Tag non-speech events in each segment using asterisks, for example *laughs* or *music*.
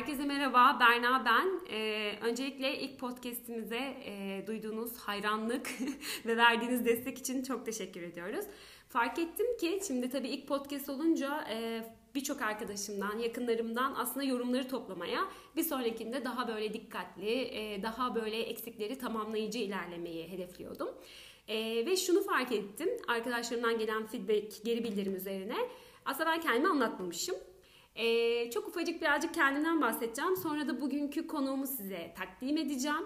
Herkese merhaba, Berna ben. Ee, öncelikle ilk podcastimize e, duyduğunuz hayranlık *laughs* ve verdiğiniz destek için çok teşekkür ediyoruz. Fark ettim ki şimdi tabii ilk podcast olunca e, birçok arkadaşımdan, yakınlarımdan aslında yorumları toplamaya, bir sonrakinde daha böyle dikkatli, e, daha böyle eksikleri tamamlayıcı ilerlemeyi hedefliyordum. E, ve şunu fark ettim, arkadaşlarımdan gelen feedback, geri bildirim üzerine. Aslında ben kendimi anlatmamışım. Ee, çok ufacık birazcık kendimden bahsedeceğim. Sonra da bugünkü konuğumu size takdim edeceğim.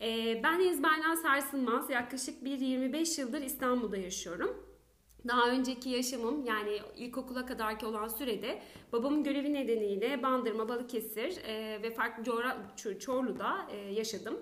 Ee, ben Deniz Berna Sarsılmaz. Yaklaşık bir 25 yıldır İstanbul'da yaşıyorum. Daha önceki yaşamım yani ilkokula kadarki olan sürede babamın görevi nedeniyle Bandırma, Balıkesir e, ve farklı coğra- Çorlu'da e, yaşadım.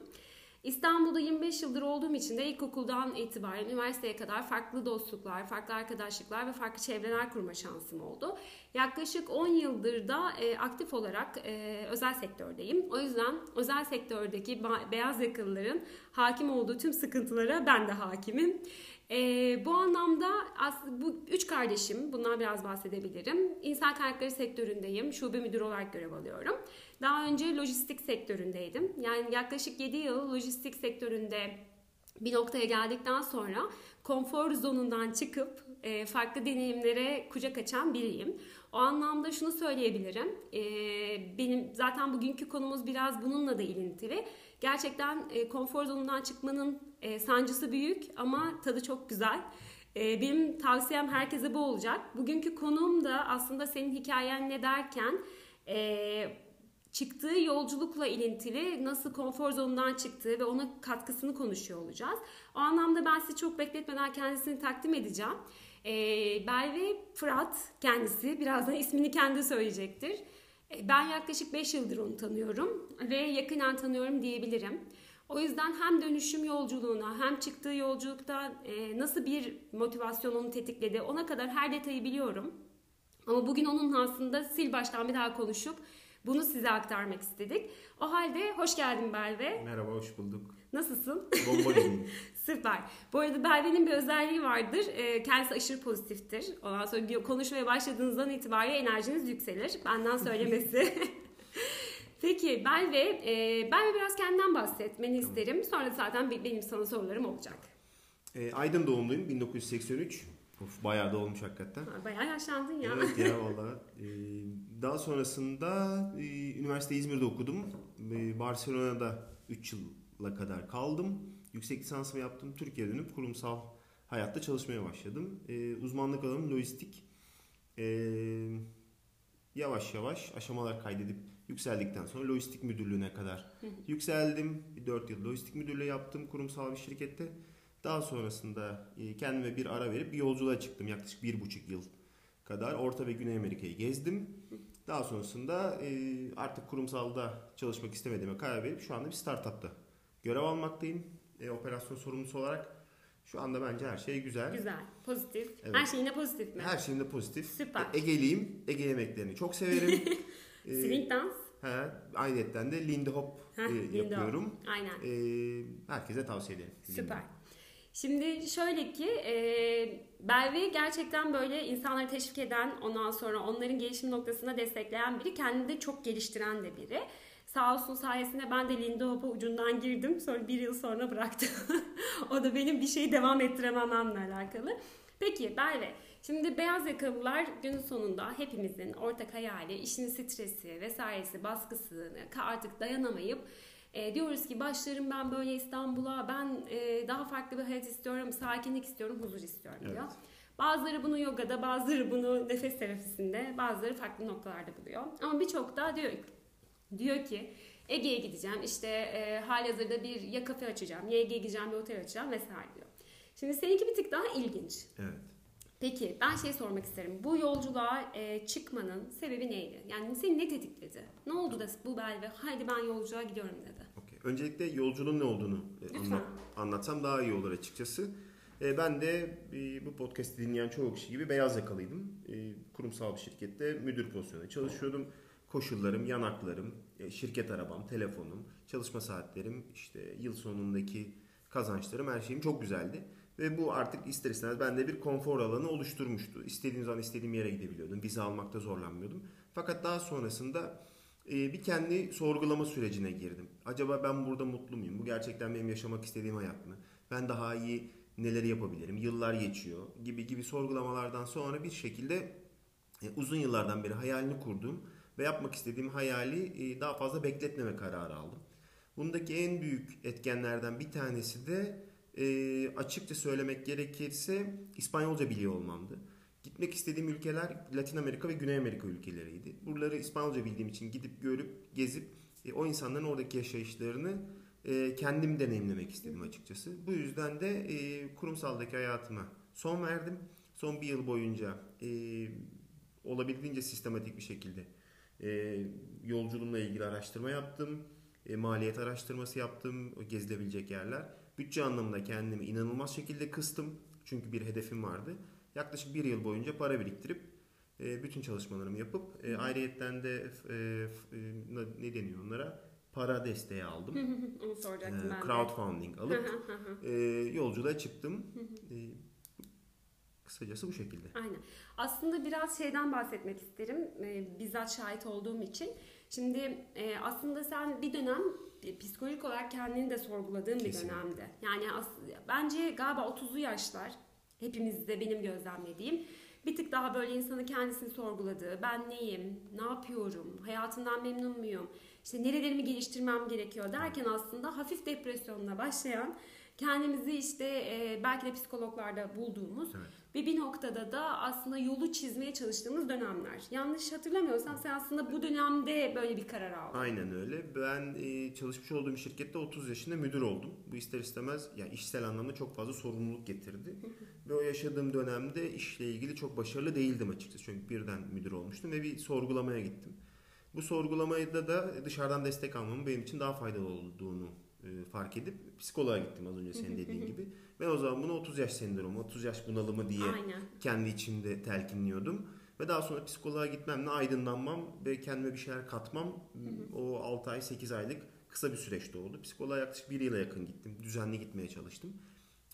İstanbul'da 25 yıldır olduğum için de ilkokuldan itibaren üniversiteye kadar farklı dostluklar, farklı arkadaşlıklar ve farklı çevreler kurma şansım oldu. Yaklaşık 10 yıldır da e, aktif olarak e, özel sektördeyim. O yüzden özel sektördeki beyaz yakalıların hakim olduğu tüm sıkıntılara ben de hakimim. E, bu anlamda aslında bu üç kardeşim, bundan biraz bahsedebilirim. İnsan kaynakları sektöründeyim, şube müdürü olarak görev alıyorum. Daha önce lojistik sektöründeydim. Yani yaklaşık 7 yıl lojistik sektöründe bir noktaya geldikten sonra konfor zonundan çıkıp e, farklı deneyimlere kucak açan biriyim. O anlamda şunu söyleyebilirim. E, benim zaten bugünkü konumuz biraz bununla da ilintili. Gerçekten e, konfor zonundan çıkmanın sancısı büyük ama tadı çok güzel. Benim tavsiyem herkese bu olacak. Bugünkü konuğum da aslında senin hikayen ne derken çıktığı yolculukla ilintili nasıl konfor zonundan çıktığı ve ona katkısını konuşuyor olacağız. O anlamda ben sizi çok bekletmeden kendisini takdim edeceğim. E, Belve Fırat kendisi birazdan ismini kendi söyleyecektir. E, ben yaklaşık 5 yıldır onu tanıyorum ve yakından tanıyorum diyebilirim. O yüzden hem dönüşüm yolculuğuna hem çıktığı yolculukta e, nasıl bir motivasyon onu tetikledi ona kadar her detayı biliyorum. Ama bugün onun aslında sil baştan bir daha konuşup bunu size aktarmak istedik. O halde hoş geldin Belve. Merhaba, hoş bulduk. Nasılsın? Bomba gibiyim. *laughs* Süper. Bu arada Belve'nin bir özelliği vardır. E, kendisi aşırı pozitiftir. Ondan sonra konuşmaya başladığınızdan itibaren enerjiniz yükselir. Benden söylemesi. *laughs* Peki Belve, e, Belve biraz kendinden bahsetmeni isterim. Sonra zaten benim sana sorularım olacak. E, Aydın doğumluyum, 1983. Of bayağı da olmuş hakikaten. Ha, bayağı yaşlandın ya. Evet ya *laughs* valla. Ee, daha sonrasında e, üniversite İzmir'de okudum. E, Barcelona'da 3 yıla kadar kaldım. Yüksek lisansımı yaptım. Türkiye'ye dönüp kurumsal hayatta çalışmaya başladım. E, uzmanlık alanım lojistik. Yavaş yavaş aşamalar kaydedip yükseldikten sonra lojistik müdürlüğüne kadar yükseldim. Bir 4 yıl lojistik müdürlüğü yaptım kurumsal bir şirkette. Daha sonrasında e, kendime bir ara verip bir yolculuğa çıktım. Yaklaşık bir buçuk yıl kadar Orta ve Güney Amerika'yı gezdim. Daha sonrasında e, artık kurumsalda çalışmak istemediğime karar verip şu anda bir startupta görev almaktayım. E, operasyon sorumlusu olarak şu anda bence her şey güzel. Güzel, pozitif. Evet. Her şeyinde pozitif mi? Her şeyinde pozitif. Süper. E, Ege'liyim. Ege yemeklerini çok severim. *laughs* Swing dans. He, ayrıca de Lindy Hop e, yapıyorum. Hop. Aynen. E, herkese tavsiye ederim. Süper. Şimdi şöyle ki e, Belve'yi gerçekten böyle insanları teşvik eden ondan sonra onların gelişim noktasına destekleyen biri kendini de çok geliştiren de biri. Sağ olsun sayesinde ben de Lindy Hop'a ucundan girdim. Sonra bir yıl sonra bıraktım. *laughs* o da benim bir şeyi devam ettiremememle alakalı. Peki Belve, şimdi beyaz yakalılar günün sonunda hepimizin ortak hayali, işin stresi vesairesi, baskısını artık dayanamayıp e, diyoruz ki başlarım ben böyle İstanbul'a, ben e, daha farklı bir hayat istiyorum, sakinlik istiyorum, huzur istiyorum diyor. Evet. Bazıları bunu yogada, bazıları bunu nefes terapisinde, bazıları farklı noktalarda buluyor. Ama birçok da diyor, diyor ki Ege'ye gideceğim, işte e, halihazırda bir ya kafe açacağım, ya Ege'ye gideceğim, bir otel açacağım vesaire diyor. Şimdi seninki bir tık daha ilginç. Evet. Peki ben şey sormak isterim. Bu yolculuğa e, çıkmanın sebebi neydi? Yani seni ne tetikledi? Ne oldu da bu Belve haydi ben yolculuğa gidiyorum dedi. Öncelikle yolculuğun ne olduğunu e, anla, anlatsam daha iyi olur açıkçası. E, ben de e, bu podcast'i dinleyen çoğu kişi gibi beyaz yakalıydım. E, kurumsal bir şirkette müdür pozisyonunda çalışıyordum. Koşullarım, yanaklarım, e, şirket arabam, telefonum, çalışma saatlerim, işte yıl sonundaki kazançlarım her şeyim çok güzeldi. Ve bu artık ister istemez bende bir konfor alanı oluşturmuştu. İstediğim zaman istediğim yere gidebiliyordum. Vize almakta zorlanmıyordum. Fakat daha sonrasında bir kendi sorgulama sürecine girdim. Acaba ben burada mutlu muyum? Bu gerçekten benim yaşamak istediğim hayat mı? Ben daha iyi neleri yapabilirim? Yıllar geçiyor gibi gibi sorgulamalardan sonra bir şekilde e, uzun yıllardan beri hayalini kurduğum ve yapmak istediğim hayali e, daha fazla bekletmeme kararı aldım. Bundaki en büyük etkenlerden bir tanesi de e, açıkça söylemek gerekirse İspanyolca biliyor olmamdı. Gitmek istediğim ülkeler Latin Amerika ve Güney Amerika ülkeleriydi. Buraları İspanyolca bildiğim için gidip görüp gezip e, o insanların oradaki yaşayışlarını e, kendim deneyimlemek istedim açıkçası. Bu yüzden de e, kurumsaldaki hayatıma son verdim. Son bir yıl boyunca e, olabildiğince sistematik bir şekilde e, yolculuğumla ilgili araştırma yaptım. E, maliyet araştırması yaptım. Gezilebilecek yerler. Bütçe anlamında kendimi inanılmaz şekilde kıstım. Çünkü bir hedefim vardı. Yaklaşık bir yıl boyunca para biriktirip e, bütün çalışmalarımı yapıp e, ayrıyetten de e, e, ne deniyor onlara para desteği aldım. Onu soracaktım e, ben de. crowdfunding alıp e, yolculuğa çıktım. E, kısacası bu şekilde. Aynen. Aslında biraz şeyden bahsetmek isterim. E, bizzat şahit olduğum için. Şimdi e, aslında sen bir dönem e, psikolojik olarak kendini de sorguladığın bir Kesinlikle. dönemde. Yani as- bence galiba 30'lu yaşlar hepimizde benim gözlemlediğim bir tık daha böyle insanın kendisini sorguladığı, ben neyim, ne yapıyorum, hayatımdan memnun muyum, işte nerelerimi geliştirmem gerekiyor? derken aslında hafif depresyonla başlayan kendimizi işte belki de psikologlarda bulduğumuz Evet. Ve bir noktada da aslında yolu çizmeye çalıştığımız dönemler. Yanlış hatırlamıyorsam sen aslında bu dönemde böyle bir karar aldın. Aynen öyle. Ben e, çalışmış olduğum şirkette 30 yaşında müdür oldum. Bu ister istemez yani işsel anlamda çok fazla sorumluluk getirdi. ve o yaşadığım dönemde işle ilgili çok başarılı değildim açıkçası. Çünkü birden müdür olmuştum ve bir sorgulamaya gittim. Bu sorgulamada da dışarıdan destek almamın benim için daha faydalı olduğunu e, fark edip psikoloğa gittim az önce senin *laughs* dediğin gibi. Ben o zaman bunu 30 yaş sendromu, 30 yaş bunalımı diye Aynen. kendi içimde telkinliyordum. Ve daha sonra psikoloğa gitmemle aydınlanmam ve kendime bir şeyler katmam o 6 ay 8 aylık kısa bir süreçte oldu. Psikoloğa yaklaşık bir yıla yakın gittim. Düzenli gitmeye çalıştım.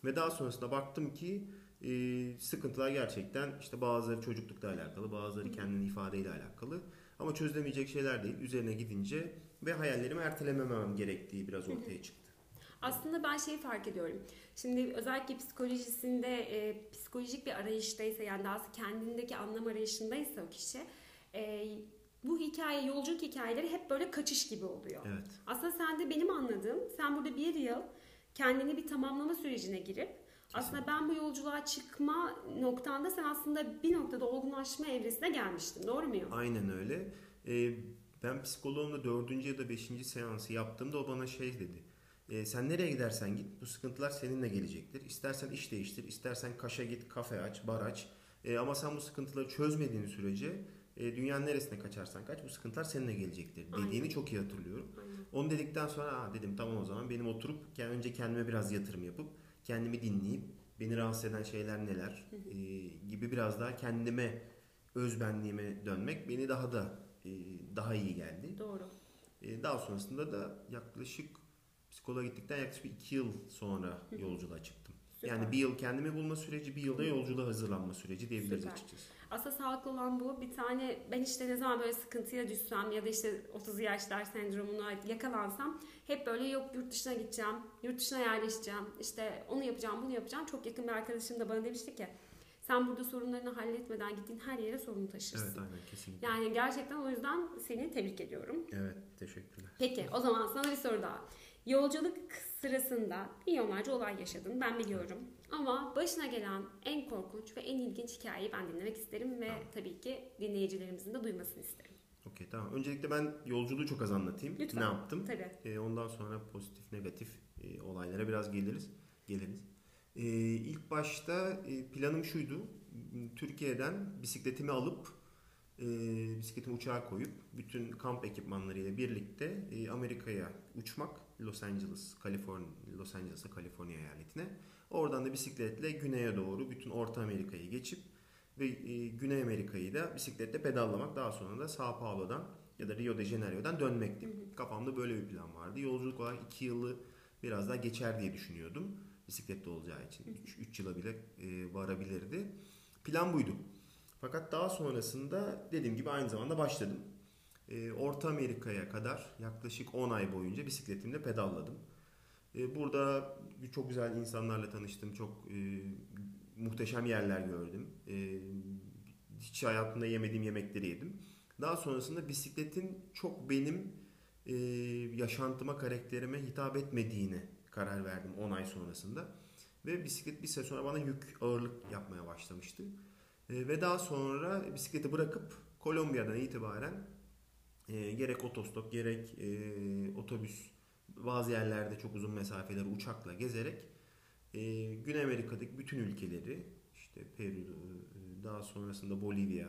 Ve daha sonrasında baktım ki e, sıkıntılar gerçekten işte bazıları çocuklukla alakalı, bazıları kendini ifadeyle alakalı. Ama çözülemeyecek şeyler değil. Üzerine gidince ve hayallerimi ertelememem gerektiği biraz ortaya çıktı. Aslında ben şeyi fark ediyorum. Şimdi özellikle psikolojisinde e, psikolojik bir arayıştaysa yani daha kendindeki anlam arayışındaysa o kişi e, bu hikaye, yolculuk hikayeleri hep böyle kaçış gibi oluyor. Evet. Aslında sen de benim anladığım, sen burada bir yıl kendini bir tamamlama sürecine girip aslında ben bu yolculuğa çıkma noktanda sen aslında bir noktada olgunlaşma evresine gelmiştin. Doğru muyum? Aynen öyle. Ee, ben psikoloğumla dördüncü ya da beşinci seansı yaptığımda o bana şey dedi. Ee, sen nereye gidersen git bu sıkıntılar seninle gelecektir. İstersen iş değiştir, istersen kaşa git, kafe aç, bar aç. Ee, ama sen bu sıkıntıları çözmediğin sürece e, dünyanın neresine kaçarsan kaç bu sıkıntılar seninle gelecektir dediğini Aynen. çok iyi hatırlıyorum. Aynen. Onu dedikten sonra Aa, dedim tamam o zaman benim oturup önce kendime biraz yatırım yapıp kendimi dinleyip beni rahatsız eden şeyler neler e, gibi biraz daha kendime özbenliğime dönmek beni daha da e, daha iyi geldi. Doğru. E, daha sonrasında da yaklaşık psikoloğa gittikten yaklaşık bir iki yıl sonra yolculuğa çıktım. Süper. Yani bir yıl kendimi bulma süreci, bir yılda yolculuğa hazırlanma süreci diyebiliriz Süper. açıkçası. Aslında sağlıklı olan bu. Bir tane ben işte ne zaman böyle sıkıntıya düşsem ya da işte 30 yaşlar sendromuna yakalansam hep böyle yok yurt dışına gideceğim, yurt dışına yerleşeceğim, işte onu yapacağım, bunu yapacağım. Çok yakın bir arkadaşım da bana demişti ki sen burada sorunlarını halletmeden gittiğin her yere sorunu taşırsın. Evet aynen kesinlikle. Yani gerçekten o yüzden seni tebrik ediyorum. Evet teşekkürler. Peki o zaman sana bir soru daha. Yolculuk sırasında milyonlarca olay yaşadın ben biliyorum. Ama başına gelen en korkunç ve en ilginç hikayeyi ben dinlemek isterim ve Tamam. tabii ki dinleyicilerimizin de duymasını isterim. Okey tamam. Öncelikle ben yolculuğu çok az anlatayım. Lütfen. Ne yaptım? Tabii. E, ondan sonra pozitif, negatif e, olaylara biraz geliriz. Geliriz. E, ilk başta e, planım şuydu. Türkiye'den bisikletimi alıp e, bisikletimi uçağa koyup bütün kamp ekipmanlarıyla birlikte e, Amerika'ya uçmak. Los Angeles, Kaliforniya, Los Angeles'a Kaliforniya eyaletine. Oradan da bisikletle güneye doğru bütün Orta Amerika'yı geçip ve e, Güney Amerika'yı da bisikletle pedallamak. Daha sonra da Sao Paulo'dan ya da Rio de Janeiro'dan dönmekti. Kafamda böyle bir plan vardı. Yolculuk olarak 2 yılı biraz daha geçer diye düşünüyordum. Bisikletli olacağı için 3 yıla bile e, varabilirdi. Plan buydu. Fakat daha sonrasında dediğim gibi aynı zamanda başladım. E, Orta Amerika'ya kadar yaklaşık 10 ay boyunca bisikletimle pedalladım. E, burada çok güzel insanlarla tanıştım. Çok e, muhteşem yerler gördüm. E, hiç hayatımda yemediğim yemekleri yedim. Daha sonrasında bisikletin çok benim e, yaşantıma, karakterime hitap etmediğine karar verdim 10 ay sonrasında. Ve bisiklet bir süre sonra bana yük, ağırlık yapmaya başlamıştı. E, ve daha sonra bisikleti bırakıp Kolombiya'dan itibaren e, gerek otostop gerek e, otobüs bazı yerlerde çok uzun mesafeleri uçakla gezerek e, Güney Amerika'daki bütün ülkeleri işte Peru, e, daha sonrasında Bolivya,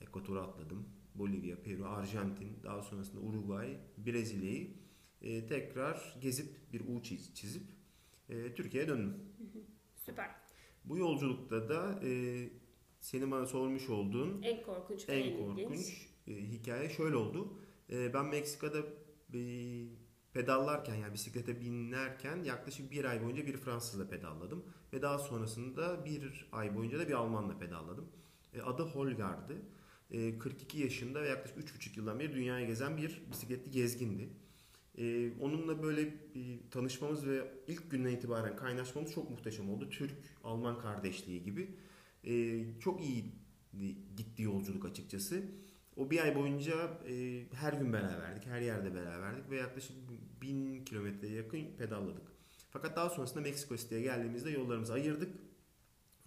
Ekvator'u atladım. Bolivya, Peru, Arjantin, daha sonrasında Uruguay, Brezilya'yı e, tekrar gezip bir U çiz, çizip e, Türkiye'ye döndüm. *laughs* Süper. Bu yolculukta da e, senin bana sormuş olduğun En korkunç en, korkunç e, hikaye şöyle oldu. E, ben Meksika'da e, pedallarken yani bisiklete binerken yaklaşık bir ay boyunca bir Fransızla pedalladım. Ve daha sonrasında bir ay boyunca da bir Almanla pedalladım. E, adı Holgar'dı. E, 42 yaşında ve yaklaşık 3,5 yıldan beri dünyayı gezen bir bisikletli gezgindi. E, onunla böyle e, tanışmamız ve ilk günden itibaren kaynaşmamız çok muhteşem oldu. Türk-Alman kardeşliği gibi. E, çok iyi gitti yolculuk açıkçası. O bir ay boyunca e, her gün beraberdik, her yerde beraberdik ve yaklaşık bin kilometreye yakın pedalladık. Fakat daha sonrasında Meksiko City'ye geldiğimizde yollarımızı ayırdık.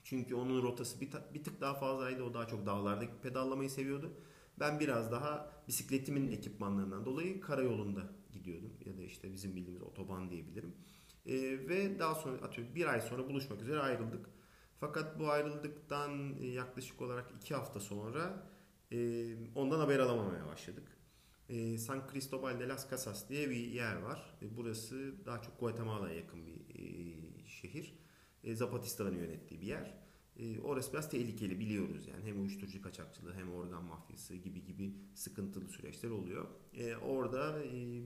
Çünkü onun rotası bir, bir tık daha fazlaydı. O daha çok dağlarda pedallamayı seviyordu. Ben biraz daha bisikletimin ekipmanlarından dolayı karayolunda gidiyordum. Ya da işte bizim bildiğimiz otoban diyebilirim. E, ve daha sonra atıyorum bir ay sonra buluşmak üzere ayrıldık. Fakat bu ayrıldıktan e, yaklaşık olarak iki hafta sonra e, ondan haber alamamaya başladık. E, San Cristobal de las Casas diye bir yer var. E, burası daha çok Guatemala'ya yakın bir şehir. E, Zapatistaların yönettiği bir yer. E, orası biraz tehlikeli biliyoruz yani hem uyuşturucu kaçakçılığı hem organ mafyası gibi gibi sıkıntılı süreçler oluyor. E, orada e,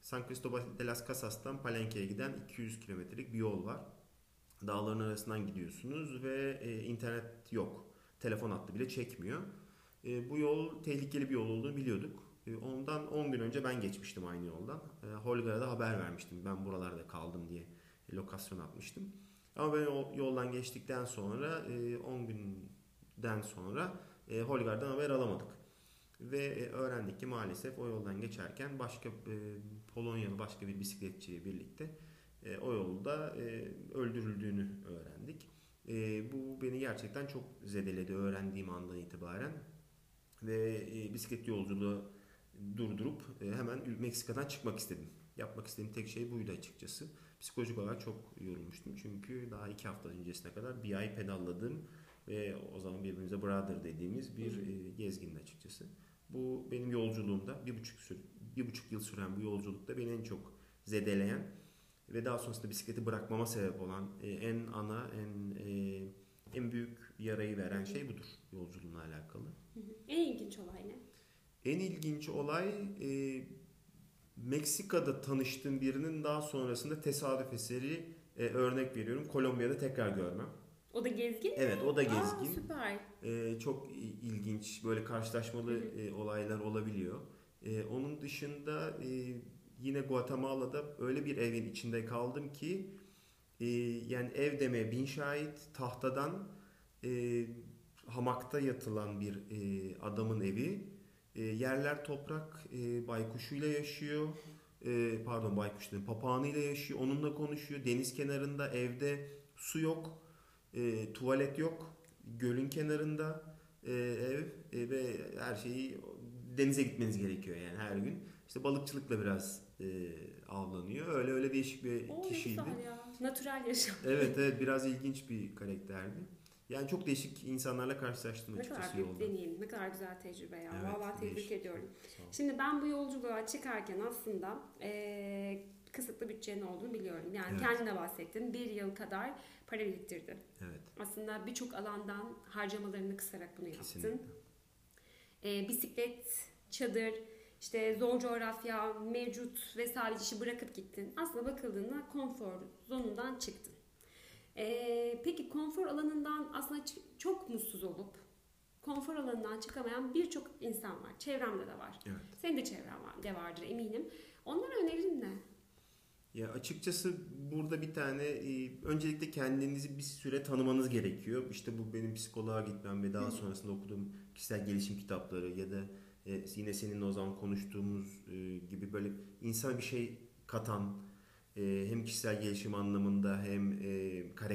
San Cristobal de las Casas'tan Palenque'ye giden 200 kilometrelik bir yol var. Dağların arasından gidiyorsunuz ve e, internet yok. Telefon hattı bile çekmiyor. E, bu yol tehlikeli bir yol olduğunu biliyorduk. E, ondan 10 gün önce ben geçmiştim aynı yoldan. E, Holger'a da haber vermiştim. Ben buralarda kaldım diye lokasyon atmıştım. Ama ben yoldan geçtikten sonra e, 10 günden sonra e, Holger'dan haber alamadık. Ve e, öğrendik ki maalesef o yoldan geçerken başka e, Polonyalı başka bir bisikletçiyle birlikte e, o yolda e, öldürüldüğünü öğrendik. E, bu beni gerçekten çok zedeledi öğrendiğim andan itibaren ve e, bisiklet yolculuğu durdurup e, hemen Meksika'dan çıkmak istedim. Yapmak istediğim tek şey buydu açıkçası. Psikolojik olarak çok yorulmuştum çünkü daha iki hafta öncesine kadar bir ay pedalladım ve o zaman birbirimize brother dediğimiz bir e, açıkçası. Bu benim yolculuğumda bir buçuk, sür, bir buçuk yıl süren bu yolculukta beni en çok zedeleyen ve daha sonrasında bisikleti bırakmama sebep olan e, en ana, en e, en büyük yarayı veren şey budur yolculuğumla alakalı. En ilginç olay ne? En ilginç olay e, Meksika'da tanıştığım birinin daha sonrasında tesadüf eseri e, örnek veriyorum Kolombiya'da tekrar görmem. O da gezgin mi? Evet o da Aa, gezgin. süper. E, çok ilginç böyle karşılaşmalı e, olaylar olabiliyor. E, onun dışında e, yine Guatemala'da öyle bir evin içinde kaldım ki e, yani ev demeye bin şahit tahtadan e, hamakta yatılan bir e, adamın evi. E, yerler toprak e, baykuşuyla yaşıyor. E, pardon baykuş dedim papağanıyla yaşıyor. Onunla konuşuyor. Deniz kenarında evde su yok. E, tuvalet yok. Gölün kenarında e, ev e, ve her şeyi denize gitmeniz gerekiyor yani her gün. İşte balıkçılıkla biraz e, avlanıyor. Öyle öyle değişik bir Oo, ne kişiydi. güzel ya. Natürel yaşam. Evet evet biraz ilginç bir karakterdi. Yani çok değişik insanlarla karşılaştım Ne kadar açıkçası yolda. deneyim, ne kadar güzel tecrübe ya. Evet, Vallahi tebrik ediyorum. Şimdi ben bu yolculuğa çıkarken aslında eee, kısıtlı bütçenin olduğunu biliyorum. Yani Evet. kendine bahsettin. Bir yıl kadar para biriktirdin. Evet Aslında birçok alandan harcamalarını kısarak bunu yaptın. kesinlikle. Ee, bisiklet, çadır, işte zor coğrafya, mevcut vesaire işi bırakıp gittin. Aslında bakıldığında konfor zonundan çıktın. Ee, peki konfor alanından aslında çok mutsuz olup konfor alanından çıkamayan birçok insan var. Çevremde de var. Evet. Senin de çevren var, de vardır eminim. Onlara önerin ne? Ya açıkçası burada bir tane e, öncelikle kendinizi bir süre tanımanız gerekiyor. İşte bu benim psikoloğa gitmem ve daha sonrasında okuduğum kişisel gelişim kitapları ya da e, yine seninle o zaman konuştuğumuz e, gibi böyle insana bir şey katan e, hem kişisel gelişim anlamında hem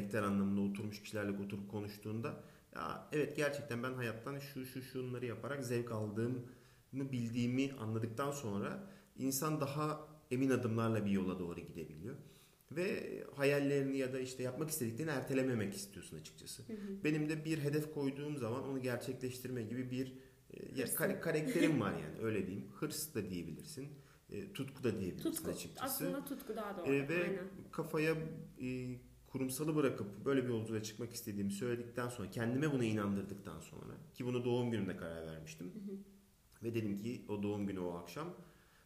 e, karakter anlamında oturmuş kişilerle oturup konuştuğunda ya evet gerçekten ben hayattan şu şu şunları yaparak zevk aldığımı bildiğimi anladıktan sonra insan daha emin adımlarla bir yola doğru gidebiliyor. Ve hayallerini ya da işte yapmak istediklerini ertelememek istiyorsun açıkçası. Hı hı. Benim de bir hedef koyduğum zaman onu gerçekleştirme gibi bir e, ya, kar- karakterim var *laughs* yani öyle diyeyim. Hırs da diyebilirsin. e, tutku da diyebilirsin Tutku. açıkçası. Aslında tutku daha doğru. E, ve Aynen. kafaya e, kurumsalı bırakıp böyle bir yolculuğa çıkmak istediğimi söyledikten sonra kendime bunu inandırdıktan sonra ki bunu doğum günümde karar vermiştim. Hı hı. Ve dedim ki o doğum günü o akşam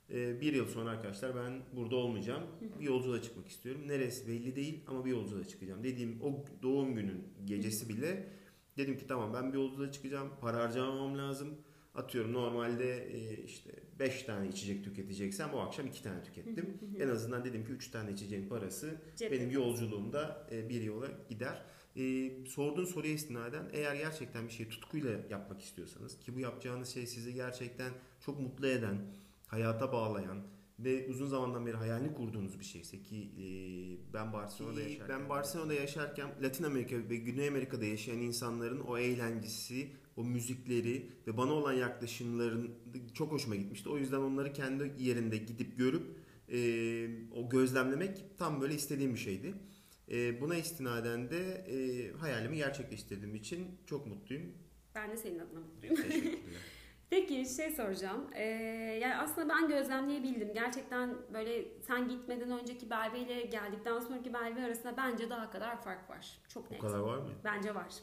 e, bir yıl sonra arkadaşlar ben burada olmayacağım. Bir yolculuğa çıkmak istiyorum. Neresi belli değil ama bir yolculuğa çıkacağım. Dediğim o doğum günün gecesi bile dedim ki tamam ben bir yolculuğa çıkacağım. Para harcamam lazım. Atıyorum normalde e, işte 5 tane içecek tüketeceksem o akşam 2 tane tükettim. en azından dedim ki 3 tane içeceğin parası Cepte benim yolculuğumda e, bir yola gider. E, sorduğun soruya istinaden eğer gerçekten bir şeyi tutkuyla yapmak istiyorsanız ki bu yapacağınız şey sizi gerçekten çok mutlu eden, hayata bağlayan ve uzun zamandan beri hayalini kurduğunuz bir şeyse ki e, ben Barcelona'da yaşarken ben Barcelona'da yaşarken Latin Amerika ve Güney Amerika'da yaşayan insanların o eğlencesi, o müzikleri ve bana olan yaklaşımların çok hoşuma gitmişti. O yüzden onları kendi yerinde gidip görüp e, o gözlemlemek tam böyle istediğim bir şeydi. E, buna istinaden de e, hayalimi gerçekleştirdiğim için çok mutluyum. Ben de senin adına mutluyum. Teşekkürler. *laughs* Peki şey soracağım. Ee, yani aslında ben gözlemleyebildim. Gerçekten böyle sen gitmeden önceki Belve ile geldikten sonraki Belve arasında bence daha kadar fark var. Çok o net. kadar var mı? Bence var.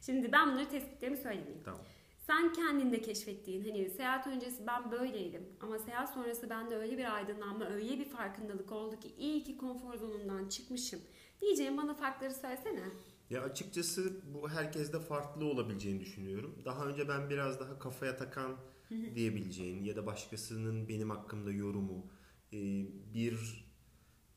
Şimdi ben bunları tespitlerimi söyleyeyim. Tamam. Sen kendinde keşfettiğin hani seyahat öncesi ben böyleydim ama seyahat sonrası bende öyle bir aydınlanma, öyle bir farkındalık oldu ki iyi ki konfor zonundan çıkmışım. Diyeceğim bana farkları söylesene. Ya açıkçası bu herkeste farklı olabileceğini düşünüyorum. Daha önce ben biraz daha kafaya takan diyebileceğin ya da başkasının benim hakkımda yorumu, bir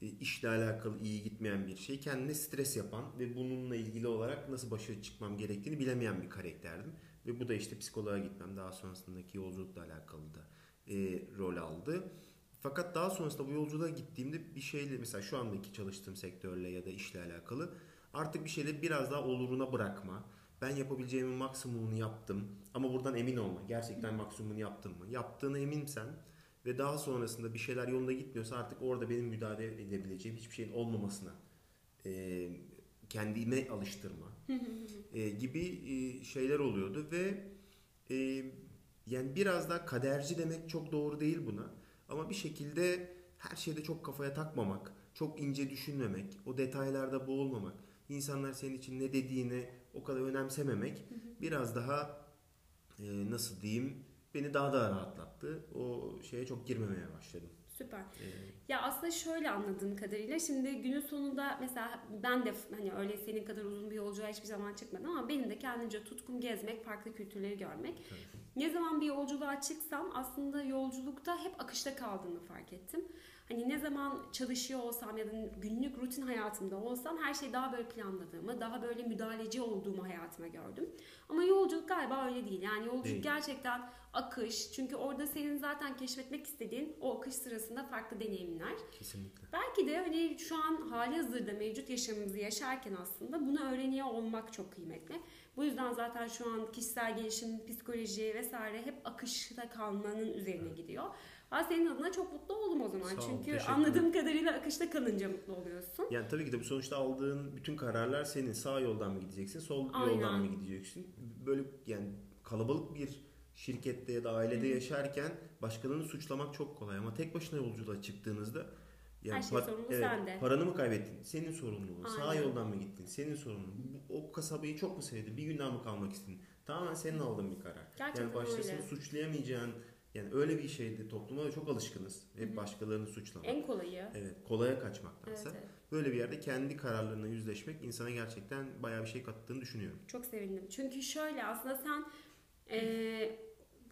işle alakalı iyi gitmeyen bir şey kendine stres yapan ve bununla ilgili olarak nasıl başa çıkmam gerektiğini bilemeyen bir karakterdim. Ve bu da işte psikoloğa gitmem daha sonrasındaki yolculukla alakalı da e, rol aldı. Fakat daha sonrasında bu yolculuğa gittiğimde bir şeyle mesela şu andaki çalıştığım sektörle ya da işle alakalı artık bir şeyleri biraz daha oluruna bırakma. Ben yapabileceğimin maksimumunu yaptım ama buradan emin olma. Gerçekten maksimumunu yaptın mı? Yaptığına eminsen ve daha sonrasında bir şeyler yolunda gitmiyorsa artık orada benim müdahale edebileceğim hiçbir şeyin olmamasına e, kendime alıştırma e, gibi e, şeyler oluyordu. Ve e, yani biraz daha kaderci demek çok doğru değil buna. Ama bir şekilde her şeyde çok kafaya takmamak, çok ince düşünmemek, o detaylarda boğulmamak, insanlar senin için ne dediğini o kadar önemsememek biraz daha e, nasıl diyeyim beni daha da rahatlattı. O şeye çok girmemeye başladım. Süper. E, Ya aslında şöyle anladığım kadarıyla şimdi günün sonunda mesela ben de hani öyle senin kadar uzun bir yolculuğa hiçbir zaman çıkmadım ama benim de kendince tutkum gezmek, farklı kültürleri görmek. Ne zaman bir yolculuğa çıksam aslında yolculukta hep akışta kaldığını fark ettim. Hani ne zaman çalışıyor olsam ya da günlük rutin hayatımda olsam her şeyi daha böyle planladığımı, daha böyle müdahaleci olduğumu hayatıma gördüm. Ama yolculuk galiba öyle değil. Yani yolculuk Değil. gerçekten akış. Çünkü orada senin zaten keşfetmek istediğin o akış sırasında farklı deneyimler. kesinlikle. Belki de hani şu an hali hazırda mevcut yaşamımızı yaşarken aslında bunu öğreniyor olmak çok kıymetli. Bu yüzden zaten şu an kişisel gelişim, psikoloji vesaire hep akışta kalmanın üzerine gidiyor. Ben senin adına çok mutlu oldum o zaman. Sağ ol, Çünkü anladığım kadarıyla akışta kalınca mutlu oluyorsun. Yani tabii ki de bu sonuçta aldığın bütün kararlar senin. Sağ yoldan mı gideceksin, sol Aynen. yoldan mı gideceksin? Böyle yani kalabalık bir şirkette ya da ailede yaşarken başkalarını suçlamak çok kolay ama tek başına yolculuğa çıktığınızda Her şey sorumlu sende. Paranı mı kaybettin? Senin sorumluluğun. Sağ yoldan mı gittin? Senin sorumluluğun. O kasabayı çok mu sevdin? Bir gün daha mı kalmak istedin? Tamamen senin aldığın bir karar. Gerçekten yani başkasını öyle. suçlayamayacağın Yani öyle bir şeyde topluma çok alışkınız. Hep başkalarını suçlamak. En kolayı. Evet, kolaya kaçmaktansa. Evet, evet. Böyle bir yerde kendi kararlarına yüzleşmek insana gerçekten bayağı bir şey kattığını düşünüyorum. Çok sevindim. Çünkü şöyle aslında sen e,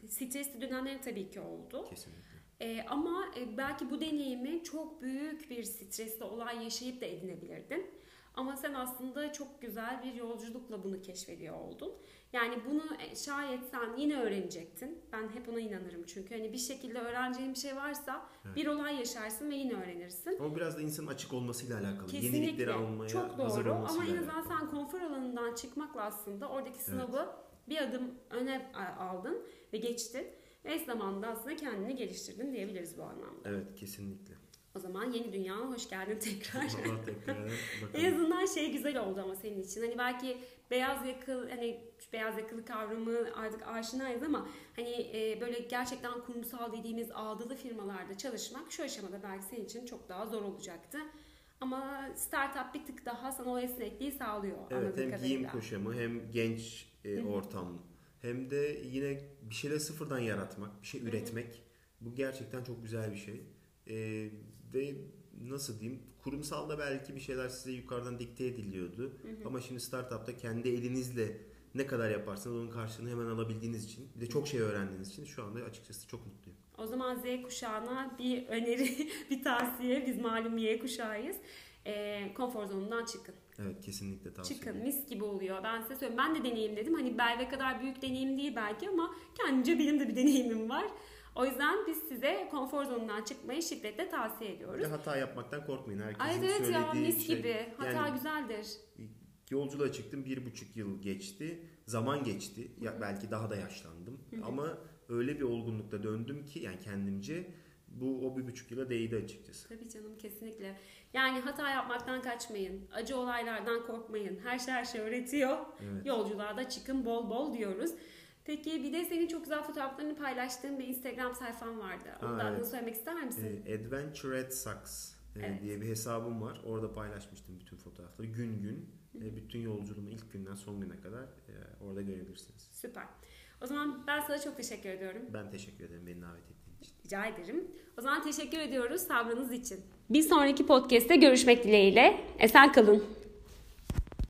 stresli dönemlerin tabii ki oldu. Kesinlikle. E, ama e, belki bu deneyimi çok büyük bir stresli olay yaşayıp da edinebilirdin. Ama sen aslında çok güzel bir yolculukla bunu keşfediyor oldun. Yani bunu e, şayet sen yine öğrenecektin. Ben hep ona inanırım çünkü hani bir şekilde öğreneceğin bir şey varsa Evet. bir olay yaşarsın ve yine öğrenirsin. Ama biraz da insanın açık olmasıyla alakalı. Kesinlikle. Yenilikleri almaya Çok hazır doğru ama olmasıyla en azından alakalı. sen konfor alanından çıkmakla aslında oradaki sınavı bir adım öne a- aldın ve geçtin. Ve zamanda aslında kendini geliştirdin diyebiliriz bu anlamda. Evet kesinlikle. O zaman yeni dünyana hoş geldin *laughs* tekrar. *laughs* En azından şey güzel oldu ama senin için. Hani belki beyaz yakalı hani beyaz yakalı kavramı artık aşinayız ama hani e, böyle gerçekten kurumsal dediğimiz ağdalı firmalarda çalışmak şu aşamada belki senin için çok daha zor olacaktı. Ama startup bir tık daha sana o esnekliği sağlıyor Evet hem kadarıyla. giyim kuşamı hem genç e, ortam hem de yine bir şeyler sıfırdan yaratmak, bir şey üretmek. Bu gerçekten çok güzel bir şey. E, ve nasıl diyeyim kurumsalda belki bir şeyler size yukarıdan dikte ediliyordu. Ama şimdi startupta kendi elinizle ne kadar yaparsanız onun karşılığını hemen alabildiğiniz için bir de çok şey öğrendiğiniz için şu anda açıkçası çok mutluyum. O zaman Z kuşağına bir öneri, *laughs* bir tavsiye. Biz malum Y kuşağıyız. E, konfor zonundan çıkın. Evet kesinlikle tavsiye Çıkın mis gibi oluyor. Ben size söyleyeyim. Ben de deneyimledim. Hani Belve kadar büyük deneyim değil belki ama kendimce benim de bir deneyimim var. O yüzden biz size konfor zonundan çıkmayı şiddetle tavsiye Bir ediyoruz. de hata yapmaktan korkmayın. Herkesin Ay evet ya mis şey. gibi. Hata Yani güzeldir. Yolculuğa çıktım bir buçuk yıl geçti. Zaman geçti. Ya belki daha da yaşlandım. Ama öyle bir olgunlukta döndüm ki yani kendimce bu o bir buçuk yıla değdi açıkçası. Tabii canım kesinlikle. Yani hata yapmaktan kaçmayın. Acı olaylardan korkmayın. Her şey her şey öğretiyor. Evet. Yolculuğa da çıkın bol bol diyoruz. Peki bir de senin çok güzel fotoğraflarını paylaştığın bir Instagram sayfan vardı. Onu Ha, da adını evet. söylemek ister misin? Ee, Adventure at Sucks e, Evet. diye bir hesabım var. Orada paylaşmıştım bütün fotoğrafları. Gün gün. e, bütün yolculuğumu ilk günden son güne kadar e, orada görebilirsiniz. Süper. O zaman ben sana çok teşekkür ediyorum. Ben teşekkür ederim beni davet ettiğin için. Rica ederim. O zaman teşekkür ediyoruz sabrınız için. Bir sonraki podcast'te görüşmek dileğiyle. Esen kalın.